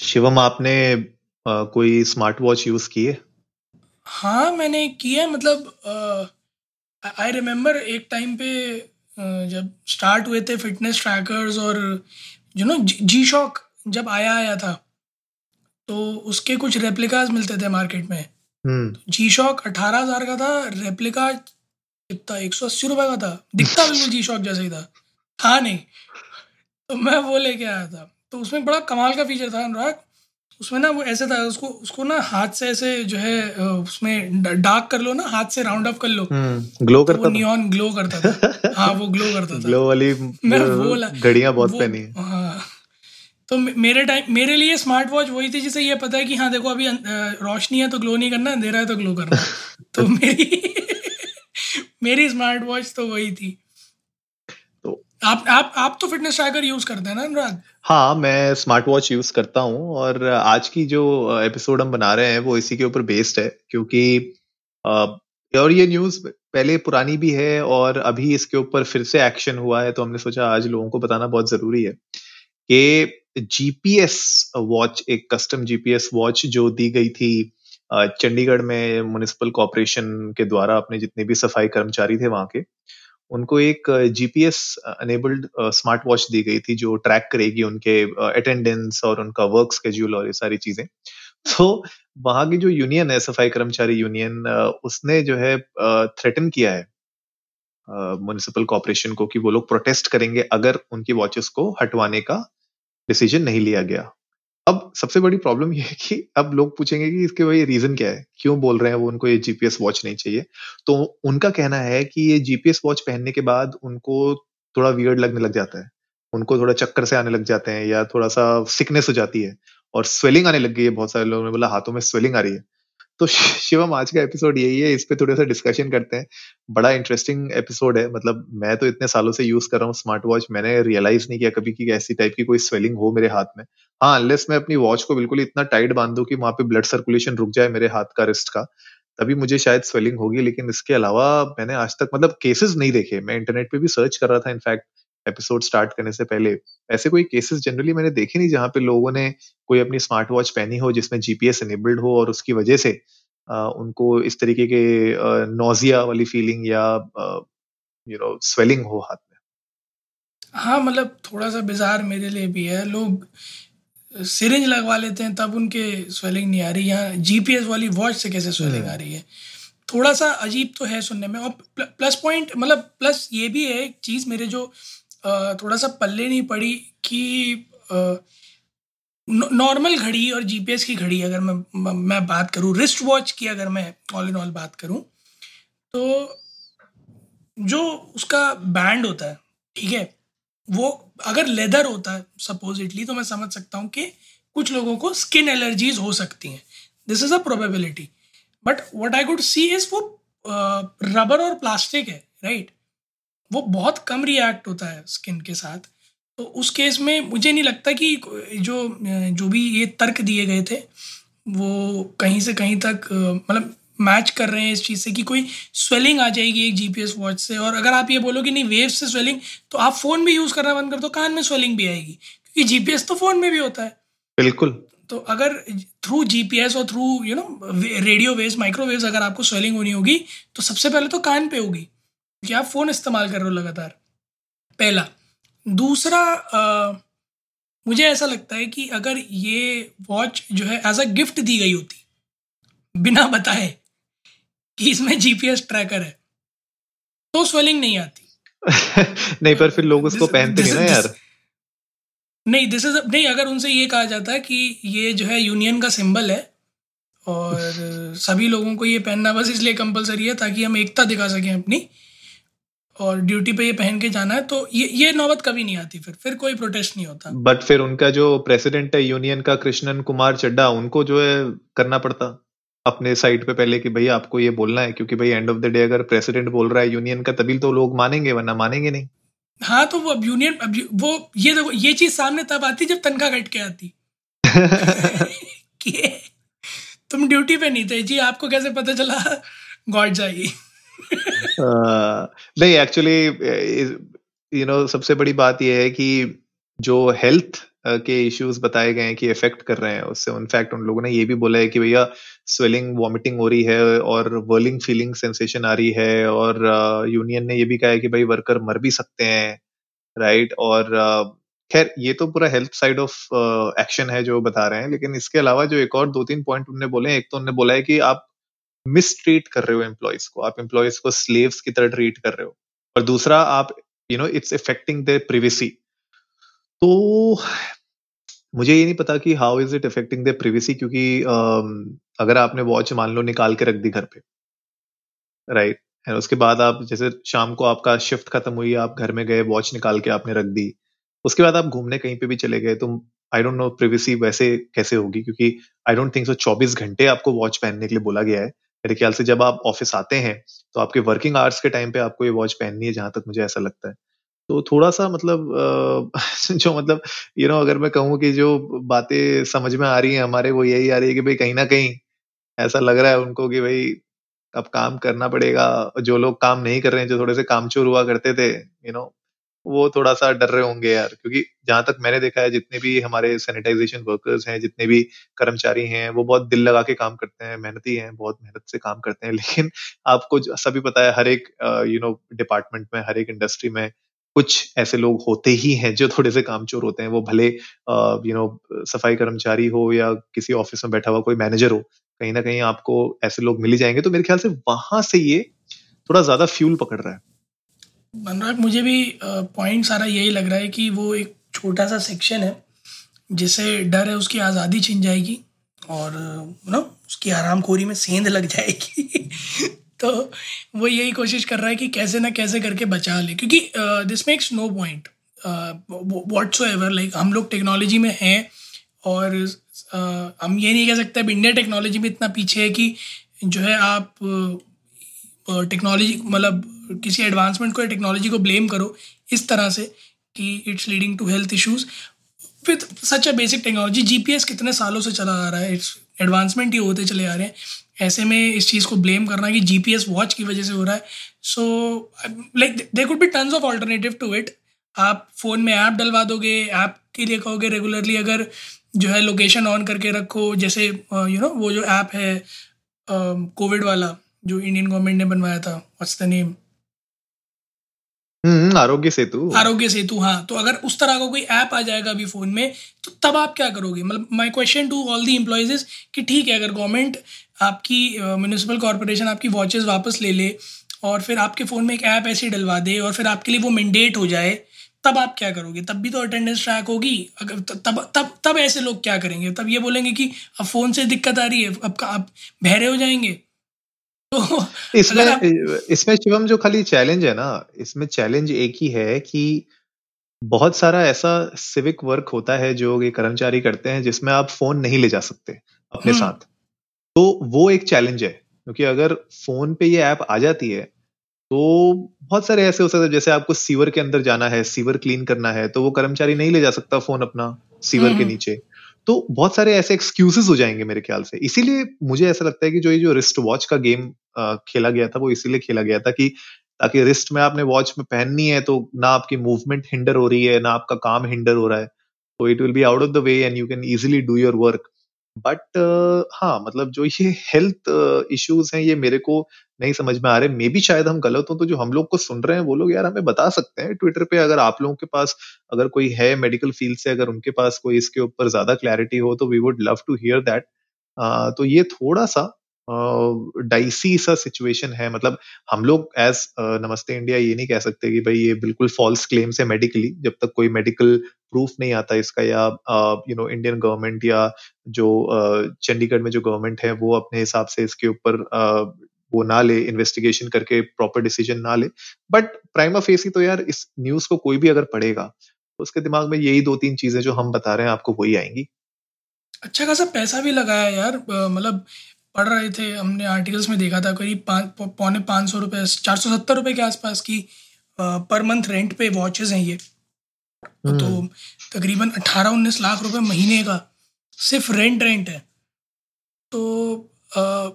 शिवम आपने आ, कोई smart watch use की है हाँ मैंने किया है मतलब आई रिमेम्बर एक टाइम पे जब स्टार्ट हुए थे फिटनेस ट्रैकर्स और यू नो जी शॉक जब आया आया था तो उसके कुछ रेप्लिकाज मिलते थे मार्केट में। हम्म। जी शॉक अठारह हज़ार का था रेप्लिका कितना एक सौ अस्सी रुपये का था। दिखता बिल्कुल जी शॉक जैसे ही था। था नहीं। तो मैं वो लेके आया था। तो उसमें बड़ा कमाल का फीचर था अनुराग। उसमें ना वो ऐसे था उसको उसको ना हाथ से ऐसे जो है उसमें डार्क कर लो ना हाथ से राउंड अप कर लो। हम्म ग्लो तो वो करता नियॉन ग्लो करता था। हाँ वो ग्लो करता था। ग्लो वाली मैं वो घड़ियाँ बहुत पहनी हाँ। तो मेरे टाइम मेरे लिए स्मार्ट वॉच वही थी जिसे ये पता है कि हाँ देखो अभी रोशनी है तो ग्लो नहीं करना अंधेरा है तो ग्लो करना। तो मेरी मेरी स्मार्ट वॉच तो वही थी। आप आप आप तो फिटनेस ट्रैकर यूज़ करते हैं ना, अनुराग? हाँ मैं स्मार्ट वॉच यूज़ करता हूँ और आज की जो एपिसोड हम बना रहे हैं वो इसी के ऊपर बेस्ड है क्योंकि और ये न्यूज़ पहले पुरानी भी है और अभी इसके ऊपर फिर से एक्शन हुआ है तो हमने सोचा आज लोगों को बताना बहुत ज़रूरी है कि जीपीएस वॉच एक कस्टम जीपीएस वॉच जो दी गई थी चंडीगढ़ में म्युनिसिपल कॉरपोरेशन के द्वारा अपने जितने भी सफ़ाई कर्मचारी थे वहाँ के उनको एक जीपीएस अनेबल्ड स्मार्ट वॉच दी गई थी जो ट्रैक करेगी उनके अटेंडेंस और उनका वर्क स्केड्यूल और ये सारी चीज़ें। तो वहाँ की जो यूनियन है, सफ़ाई कर्मचारी यूनियन उसने जो है थ्रेटन किया है म्युनिसिपल कॉरपोरेशन को कि वो लोग प्रोटेस्ट करेंगे अगर उनकी वॉचेस को हटवाने का डिसीज़न नहीं लिया गया। अब सबसे बड़ी प्रॉब्लम यह है कि अब लोग पूछेंगे कि इसके भाई रीजन क्या है? क्यों बोल रहे हैं वो उनको ये जीपीएस वॉच नहीं चाहिए? तो उनका कहना है कि ये जीपीएस वॉच पहनने के बाद उनको थोड़ा वियर्ड लगने लग जाता है। उनको थोड़ा चक्कर से आने लग जाते हैं या थोड़ा सा सिकनेस हो जाती है। और स्वेलिंग आने लग गई है बहुत सारे लोगों ने बोला, हाथों में स्वेलिंग आ रही है। तो शिवम, आज का एपिसोड यही है, इस पे थोड़ा सा डिस्कशन करते हैं। बड़ा इंटरेस्टिंग एपिसोड है मतलब मैं तो इतने सालों से यूज़ कर रहा हूँ स्मार्ट वॉच मैंने रियलाइज़ नहीं किया कभी कि ऐसी टाइप की कोई स्वेलिंग हो मेरे हाथ में। हाँ अनलेस मैं अपनी वॉच को बिल्कुल इतना टाइट बाँध दूँ कि वहाँ पे ब्लड सर्कुलेशन रुक जाए मेरे हाथ का रिस्ट का, तभी मुझे शायद स्वेलिंग होगी। लेकिन इसके अलावा मैंने आज तक मतलब केसेस नहीं देखे। मैं इंटरनेट पे भी सर्च कर रहा था इनफैक्ट एपिसोड स्टार्ट करने से पहले ऐसे कोई केसेस जनरली मैंने देखे नहीं जहाँ पे लोगों ने कोई अपनी स्मार्ट वॉच पहनी हो जिसमें जीपीएस एनेबल्ड हो और उसकी वजह से अ, उनको इस तरीके के नोजिया वाली फीलिंग या यू नो स्वेलिंग हो हाथ में। हाँ मतलब थोड़ा सा बिजार मेरे लिए भी है। लोग सिरिंज लगवा लेते हैं तब उनके स्वेलिंग नहीं आ रही। यहाँ जीपीएस वाली वॉच से कैसे स्वेलिंग आ रही है? थोड़ा सा अजीब तो है सुनने में। और प्लस पॉइंट मतलब प्लस ये भी है एक चीज़ मेरे जो थोड़ा सा पल्ले नहीं पड़ी कि नॉर्मल घड़ी और जीपीएस की घड़ी अगर मैं मैं बात करूँ रिस्ट वॉच की अगर मैं ऑल इन ऑल बात करूँ तो जो उसका बैंड होता है, ठीक है, वो अगर लेदर होता है सपोजिटली तो मैं समझ सकता हूँ कि कुछ लोगों को स्किन एलर्जीज हो सकती हैं। This is a probability but what I could see is वो रबर और प्लास्टिक है राइट वो बहुत कम रिएक्ट होता है स्किन के साथ। तो उस केस में मुझे नहीं लगता कि जो जो भी ये तर्क दिए गए थे वो कहीं से कहीं तक मतलब मैच कर रहे हैं इस चीज़ से कि कोई स्वेलिंग आ जाएगी एक जीपीएस वॉच से। और अगर आप ये बोलो कि नहीं वेव से स्वेलिंग तो आप फ़ोन भी यूज़ करना बंद कर दो कान में स्वेलिंग भी आएगी। क्योंकि जीपीएस तो फ़ोन में भी होता है। बिल्कुल। तो अगर थ्रू जीपीएस और through you know radio waves microwaves अगर आपको स्वेलिंग होनी होगी तो सबसे पहले तो कान पे होगी। क्योंकि आप फ़ोन इस्तेमाल कर रहे हो लगातार? पहला। दूसरा अ, मुझे ऐसा लगता है कि अगर ये वॉच जो है एज अ गिफ्ट दी गई होती बिना बताए कि इसमें जीपीएस ट्रैकर है तो स्वेलिंग नहीं आती। नहीं पर फिर लोग उसको पहनते हैं ना यार। नहीं दिस इज़ नहीं अगर उनसे ये कहा जाता है कि ये जो है यूनियन का सिंबल है और सभी लोगों को ये पहनना बस इसलिए कंपलसरी है ताकि हम एकता दिखा सकें अपनी। और ड्यूटी पे ये पहन के जाना है तो ये ये नौबत कभी नहीं आती फिर फिर कोई प्रोटेस्ट नहीं होता। बट फिर उनका जो प्रेसिडेंट है यूनियन का कृष्णन कुमार चड्डा उनको जो है करना पड़ता अपने साइड पे पहले कि भैया आपको ये बोलना है क्योंकि भाई एंड ऑफ़ द डे अगर प्रेसिडेंट बोल रहा है यूनियन का तभी तो लोग मानेंगे वरना मानेंगे नहीं। हाँ तो वो अब यूनियन अब वो ये देखो ये चीज़ सामने तब आती जब तनख्वाह कट के आती। कि तुम ड्यूटी पे नहीं थे जी आपको कैसे पता चला? गॉड जाइए। नहीं एक्चुअली यू नो सबसे बड़ी बात यह है कि जो हेल्थ के इश्यूज़ बताए गए हैं कि इफ़ेक्ट कर रहे हैं उससे इनफैक्ट उन लोगों ने ये भी बोला है कि भैया स्वेलिंग वॉमिटिंग हो रही है और वर्लिंग फीलिंग सेंसेशन आ रही है और यूनियन uh, ने ये भी कहा है कि भाई वर्कर मर भी सकते हैं राइट और खैर ये तो पूरा हेल्थ साइड ऑफ़ एक्शन है जो बता रहे हैं लेकिन इसके अलावा जो एक और दो तीन पॉइंट उन्होंने बोले एक तो उन्होंने बोला है कि आप मिस ट्रीट कर रहे हो एम्प्लॉयज़ को। आप एम्प्लॉयज़ को स्लेव्स की तरह ट्रीट कर रहे हो। और दूसरा आप you know it's affecting the privacy तो मुझे ये नहीं पता कि how is it affecting the privacy क्योंकि um, अगर आपने वॉच मान लो निकाल के रख दी घर पे राइट right? एंड उसके बाद आप जैसे शाम को आपका शिफ्ट खत्म हुई आप घर में गए वॉच निकाल के आपने रख दी उसके बाद आप घूमने कहीं पे भी चले गए तो आई डोंट नो प्रिवेसी वैसे कैसे होगी क्योंकि आई डोंट थिंक सो चौबीस घंटे आपको वॉच पहनने के लिए बोला गया है। मेरे ख्याल से जब आप ऑफ़िस आते हैं तो आपके वर्किंग आवर्स के टाइम पे आपको ये वॉच पहननी है, जहाँ तक मुझे ऐसा लगता है। तो थोड़ा सा मतलब जो मतलब यू नो अगर मैं कहूँ कि जो बातें समझ में आ रही हैं हमारे, वो यही आ रही है कि भाई कहीं ना कहीं ऐसा लग रहा है उनको कि भाई अब काम करना पड़ेगा। जो लोग काम नहीं कर रहे हैं, जो थोड़े से कामचोर हुआ करते थे यू नो वो थोड़ा सा डर रहे होंगे यार, क्योंकि जहाँ तक मैंने देखा है, जितने भी हमारे सैनिटाइजेशन वर्कर्स हैं, जितने भी कर्मचारी हैं, वो बहुत दिल लगा के काम करते हैं, मेहनती हैं, बहुत मेहनत से काम करते हैं, लेकिन आपको सभी पता है, हर एक यू नो डिपार्टमेंट में, हर एक इंडस्ट्री में कुछ ऐसे लोग होते ही हैं, जो थोड़े से कामचोर होते हैं, वो भले यू नो सफ़ाई कर्मचारी हो या किसी ऑफ़िस में बैठा हुआ कोई मैनेजर हो, कहीं ना कहीं आपको ऐसे लोग मिल जाएँगे। तो मेरे ख्याल से वहाँ से ये थोड़ा ज़्यादा फ्यूल पकड़ रहा है। अनुराग मुझे भी पॉइंट सारा यही लग रहा है कि वो एक छोटा सा सेक्शन है जिसे डर है उसकी आज़ादी छिन जाएगी और ना उसकी आराम खोरी में सेंध लग जाएगी। तो वो यही कोशिश कर रहा है कि कैसे ना कैसे करके बचा ले क्योंकि this makes no point whatsoever like हम लोग टेक्नोलॉजी में हैं और uh, हम ये नहीं कह सकते अब इंडिया टेक्नोलॉजी में इतना पीछे है कि जो है आप टेक्नोलॉजी मतलब किसी एडवांसमेंट को या टेक्नोलॉजी को ब्लेम करो इस तरह से कि it's leading to health issues with such a basic technology GPS कितने सालों से चला आ रहा है? इट्स एडवांसमेंट ही होते चले आ रहे हैं। ऐसे में इस चीज़ को ब्लेम करना कि जीपीएस वॉच की वजह से हो रहा है। So like they could be tons of alternative to it आप फ़ोन में ऐप डलवा दोगे ऐप के लिए कहोगे रेगुलरली अगर जो है लोकेशन ऑन करके रखो, जैसे यू नो वो जो ऐप है कोविड वाला, जो इंडियन गवर्नमेंट ने बनवाया था what's the name Aarogya Setu. Aarogya Setu हाँ। तो अगर उस तरह का कोई ऐप आ जाएगा अभी फ़ोन में तो तब आप क्या करोगे? मतलब my question to all the employees कि ठीक है, अगर गवर्नमेंट आपकी म्यूनिसिपल कॉरपोरेशन आपकी वॉचेस वापस ले ले, और फिर आपके फ़ोन में एक ऐप ऐसी डलवा दे, और फिर आपके लिए वो मैंडेट हो जाए, तब आप क्या करोगे? तब भी तो अटेंडेंस ट्रैक होगी। अगर तब तब तब ऐसे लोग क्या करेंगे? तब ये बोलेंगे कि अब फ़ोन से दिक्कत आ रही है, अब आप बहरे हो जाएँगे। तो इसमें इसमें शिवम जो खाली चैलेंज है ना इसमें चैलेंज एक ही है कि बहुत सारा ऐसा सिविक वर्क होता है जो ये कर्मचारी करते हैं जिसमें आप फ़ोन नहीं ले जा सकते अपने हम्म। साथ तो वो एक चैलेंज है क्योंकि अगर फ़ोन पे ये ऐप आ जाती है तो बहुत सारे ऐसे हो सकते हैं जैसे आपको सीवर के अंदर जाना है सीवर क्लीन करना है तो वो कर्मचारी नहीं ले जा सकता फ़ोन अपना सीवर के हम्म। नीचे तो बहुत सारे ऐसे एक्सक्यूजेस हो जाएँगे मेरे ख्याल से। इसीलिए मुझे ऐसा लगता है कि जो ये जो रिस्ट वॉच का गेम खेला गया था, वो इसीलिए खेला गया था कि ताकि रिस्ट में आपने वॉच में पहननी है तो ना आपकी मूवमेंट हिंडर हो रही है, ना आपका काम हिंडर हो रहा है। तो it will be out of the way and you can easily do your work but हाँ मतलब जो ये हेल्थ इश्यूज़ हैं, ये मेरे को नहीं समझ में आ रहे मे भी शायद हम गलत हो तो जो हम लोग को सुन रहे हैं वो लोग यार हमें बता सकते हैं ट्विटर पे अगर आप लोगों के पास, अगर कोई है मेडिकल फ़ील्ड से, अगर उनके पास कोई इसके ऊपर ज़्यादा क्लैरिटी हो तो we would love to hear that तो ये थोड़ा सा डाइसी सा सिचुएशन है। मतलब हम लोग एज नमस्ते इंडिया ये नहीं कह सकते कि भाई ये बिल्कुल फॉल्स क्लेम्स है मेडिकली जब तक कोई मेडिकल प्रूफ नहीं आता इसका या यू नो इंडियन गवर्नमेंट या जो चंडीगढ़ में जो गवर्नमेंट है वो अपने हिसाब से इसके ऊपर वो ना ले इन्वेस्टिगेशन करके प्रॉपर डिसीज़न ना ले। बट प्राइमा फेसी तो यार इस न्यूज़ को कोई भी अगर पढ़ेगा तो उसके दिमाग में यही दो तीन चीज़ें जो हम बता रहे हैं आपको वही आएँगी। अच्छा खासा पैसा भी लगाया यार मतलब पढ़ रहे थे हमने आर्टिकल्स में देखा था करीब पौने पाँच सौ रुपये चार सौ सत्तर रुपये के आसपास की पर मंथ रेंट पे वॉचेस हैं ये। तो हम्म। तकरीबन अट्ठारह उन्नीस लाख रुपए महीने का सिर्फ़ रेंट रेंट है। तो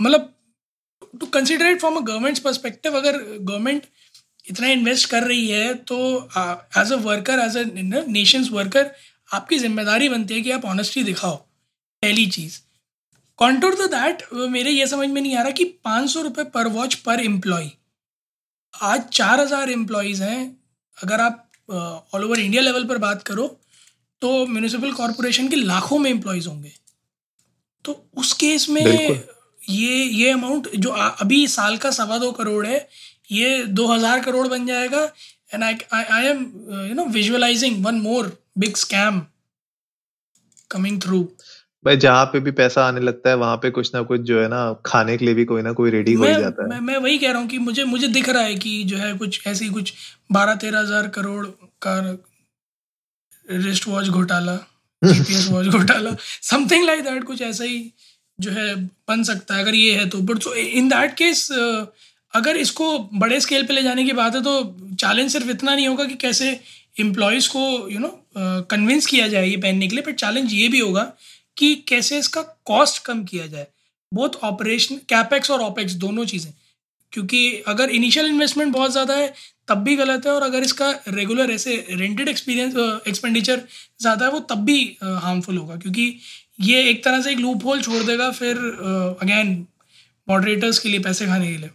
मतलब to consider it from a government perspective अगर गवर्नमेंट इतना इन्वेस्ट कर रही है तो as a worker as a nation's worker आपकी ज़िम्मेदारी बनती है कि आप ऑनेस्टी दिखाओ, पहली चीज़। कॉन्टोर द दैट मेरे ये समझ में नहीं आ रहा कि पाँच सौ रुपये पर वॉच पर एम्प्लॉय आज चार हज़ार एम्प्लॉयज़ हैं। अगर आप ऑल ओवर इंडिया लेवल पर बात करो तो म्यूनिसिपल कॉरपोरेशन के लाखों में एम्प्लॉयज़ होंगे। तो उस केस में ये ये अमाउंट जो अभी साल का सवा दो करोड़ है ये दो हज़ार करोड़ बन जाएगा। And I I am you know visualising one more big scam coming through भाई जहाँ पे भी पैसा आने लगता है वहाँ पे कुछ ना कुछ जो है ना खाने के लिए भी कोई ना कोई रेडी हो जाता है। मैं मैं वही कह रहा हूँ कि मुझे मुझे दिख रहा है कि जो है कुछ ऐसी कुछ बारह तेरह हज़ार करोड़ का रिस्ट वॉच घोटाला जीपीएस वॉच घोटाला समथिंग लाइक दैट कुछ ऐसा ही जो है बन सकता है, अगर ये है तो। But so in that case अगर इसको बड़े स्केल पे ले जाने की बात है तो चैलेंज सिर्फ़ इतना नहीं होगा कि कैसे एम्प्लॉयज़ को यू नो कन्विंस किया जाए ये पहनने के लिए बट चैलेंज ये भी होगा कि कैसे इसका कॉस्ट कम किया जाए। बोथ ऑपरेशन कैपेक्स और ऑपेक्स दोनों चीज़ें। क्योंकि अगर इनिशियल इन्वेस्टमेंट बहुत ज़्यादा है, तब भी गलत है, और अगर इसका रेगुलर ऐसे रेंटेड एक्सपीरियंस एक्सपेंडिचर ज़्यादा है, वो तब भी हार्मफुल होगा। क्योंकि ये एक तरह से एक लूप होल छोड़ देगा फिर अगेन मॉडरेटर्स के लिए पैसे खाने के लिए।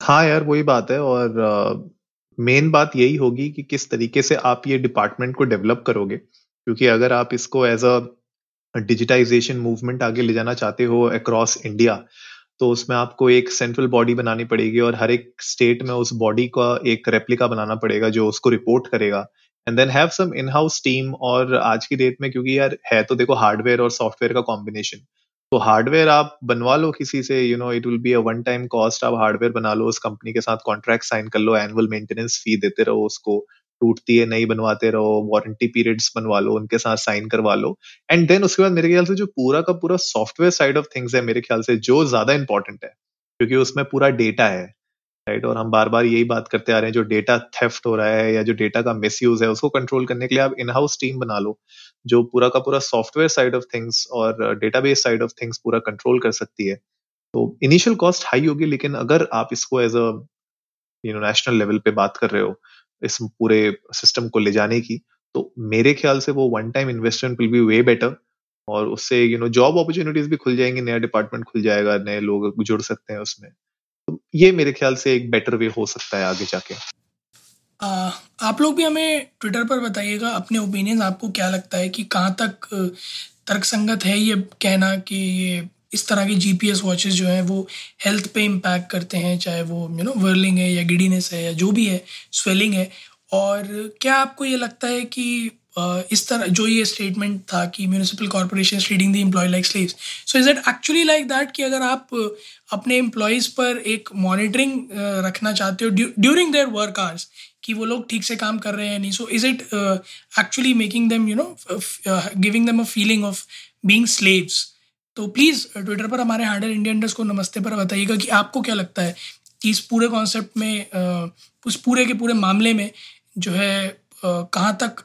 हाँ यार वही बात है और मेन uh, बात यही होगी कि किस तरीके से आप ये डिपार्टमेंट को डेवलप करोगे। क्योंकि अगर आप इसको एज अ डिजिटाइजेशन मूवमेंट आगे ले जाना चाहते हो अक्रॉस इंडिया तो उसमें आपको एक सेंट्रल बॉडी बनानी पड़ेगी और हर एक स्टेट में उस बॉडी का एक रेप्लिका बनाना पड़ेगा जो उसको रिपोर्ट करेगा। And then have some in house team और आज की डेट में क्योंकि यार है तो देखो हार्डवेयर और सॉफ्टवेयर का कॉम्बिनेशन तो हार्डवेयर आप बनवा लो किसी से you know it will be a one time cost आप हार्डवेयर बना लो उस कंपनी के साथ कॉन्ट्रैक्ट साइन कर लो एनुअल मेंटेनेंस फ़ी देते रहो उसको, टूटती है, नहीं बनवाते रहो वारंटी पीरियड्स बनवा लो, उनके साथ साइन करवा लो. एंड देन उसके बाद मेरे ख्याल से जो पूरा का पूरा सॉफ्टवेयर साइड ऑफ़ थिंग्स है मेरे ख्याल से, जो ज़्यादा इंपॉर्टेंट है, क्योंकि उसमें पूरा डेटा है राइट और हम बार बार यही बात करते आ रहे हैं, जो डेटा थेफ्ट हो रहा है या जो डेटा का मिस है, उसको कंट्रोल करने के लिए आप इन हाउस टीम बना लो, जो पूरा का पूरा सॉफ्टवेयर साइड ऑफ़ थिंग्स और डेटाबेस साइड ऑफ़ थिंग्स पूरा कंट्रोल कर सकती है। तो इनिशियल कॉस्ट हाई होगी, लेकिन अगर आप इसको as a you know national level पे बात कर रहे हो, इस पूरे सिस्टम को ले जाने की तो मेरे ख्याल से वो one time investment will be way better और उससे यू नो जॉब अपॉर्चुनिटीज़ भी खुल जाएँगी, नया डिपार्टमेंट खुल जाएगा, नए लोग जुड़ सकते हैं उसमें। ये मेरे ख्याल से एक बेटर वे हो सकता है आगे जाके। आ, आप लोग भी हमें ट्विटर पर बताइएगा अपने ओपिनियन आपको क्या लगता है कि कहाँ तक तर्कसंगत है ये कहना कि ये इस तरह के जीपीएस वॉचेस जो हैं वो हेल्थ पे इम्पैक्ट करते हैं चाहे वो यू नो वर्लिंग है या गिडीनेस है या जो भी है स्वेलिंग है। और क्या आपको ये लगता है कि इस तरह, जो ये स्टेटमेंट था कि municipal corporation treating the employee like slaves so is it actually like that कि अगर आप अपने एम्प्लॉयज़ पर एक मॉनिटरिंग रखना चाहते हो ड्यूरिंग देयर वर्क आवर्स कि वो लोग ठीक से काम कर रहे हैं नहीं? So is it actually making them you know giving them a feeling of being slaves तो प्लीज़ ट्विटर पर हमारे हैंडल इंडियन को नमस्ते पर बताइएगा कि आपको क्या लगता है कि इस पूरे कॉन्सेप्ट में उस पूरे के पूरे मामले में जो है कहाँ तक